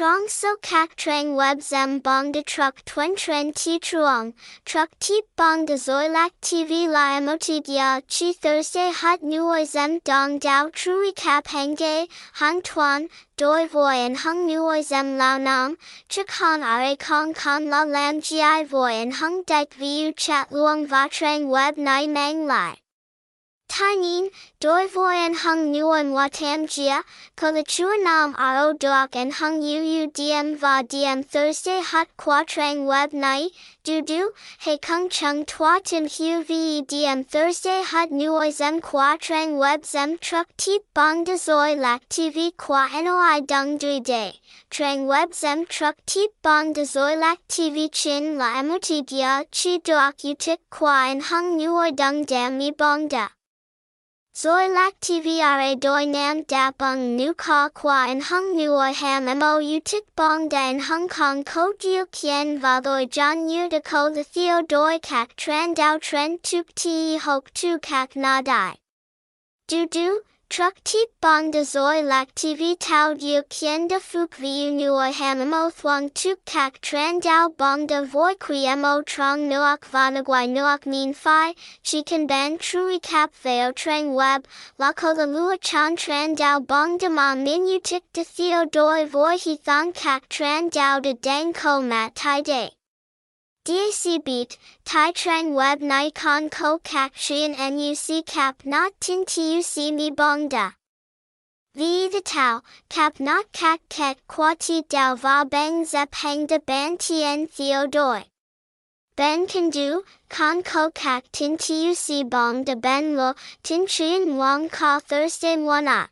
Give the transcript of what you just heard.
Trong so các trang web zem bong de truck twen tren ti truong, truck ti bong de zoilak tv la emoti dia chi Thursday hot nuoi zem dong dao trui hang henge, hang tuan, doi voi and hung nuoi zem lao nam, chik han are kong kan la lam gi voi and hung dek vu chat luong va trang web nai mang lai. Tainin, doi voyen hung nuan watam jia, nam aro doak and hung uu dm va dm Thursday hot quatrang web night, du he kung chung tua tim hu ve dm Thursday hot nuoi zem quatrang web zem truck tip bong de Xoilac tv qua noi dung dui day, trang web zem truck tip bong de Xoilac tv chin la emuti dia chi doak utik qua and hung nuoi dung dam mi bong da. Zoi lak tvra doi nam da bung nu ka qua and hung nuoi ham mo u tik bong da in Hong Kong ko jiu kien va doi jan yu de ko the theo doi kak tran dao tren tuk ti hok tu kak na dai. Du du, Truck tip bong de zoi tv tau yu kien de fuk viu nuoi hamamo thuang tuk kak tran dao bong de voi qui mo trong nuok vanagwai nuok min chi kan ban trui cap veo trang web, la ko the lua chan tran dao bong de ma min yu tik de theo doi voi he thang kak tran dao de dang ko mat tai day. DAC beat, Tai Trang Web Nikon Ko Kak Shian NUC Cap Not Tin TUC Mi Bong Da. V the Tao, Cap Not Kak Ket Qua Ti Dao Va Bang Zep Hang De Ban Tien Theo Doi. Ben Can Do, Con Ko Kak Tin TUC Bong De Ben Lo, Tin Chien Wong Ka Thursday One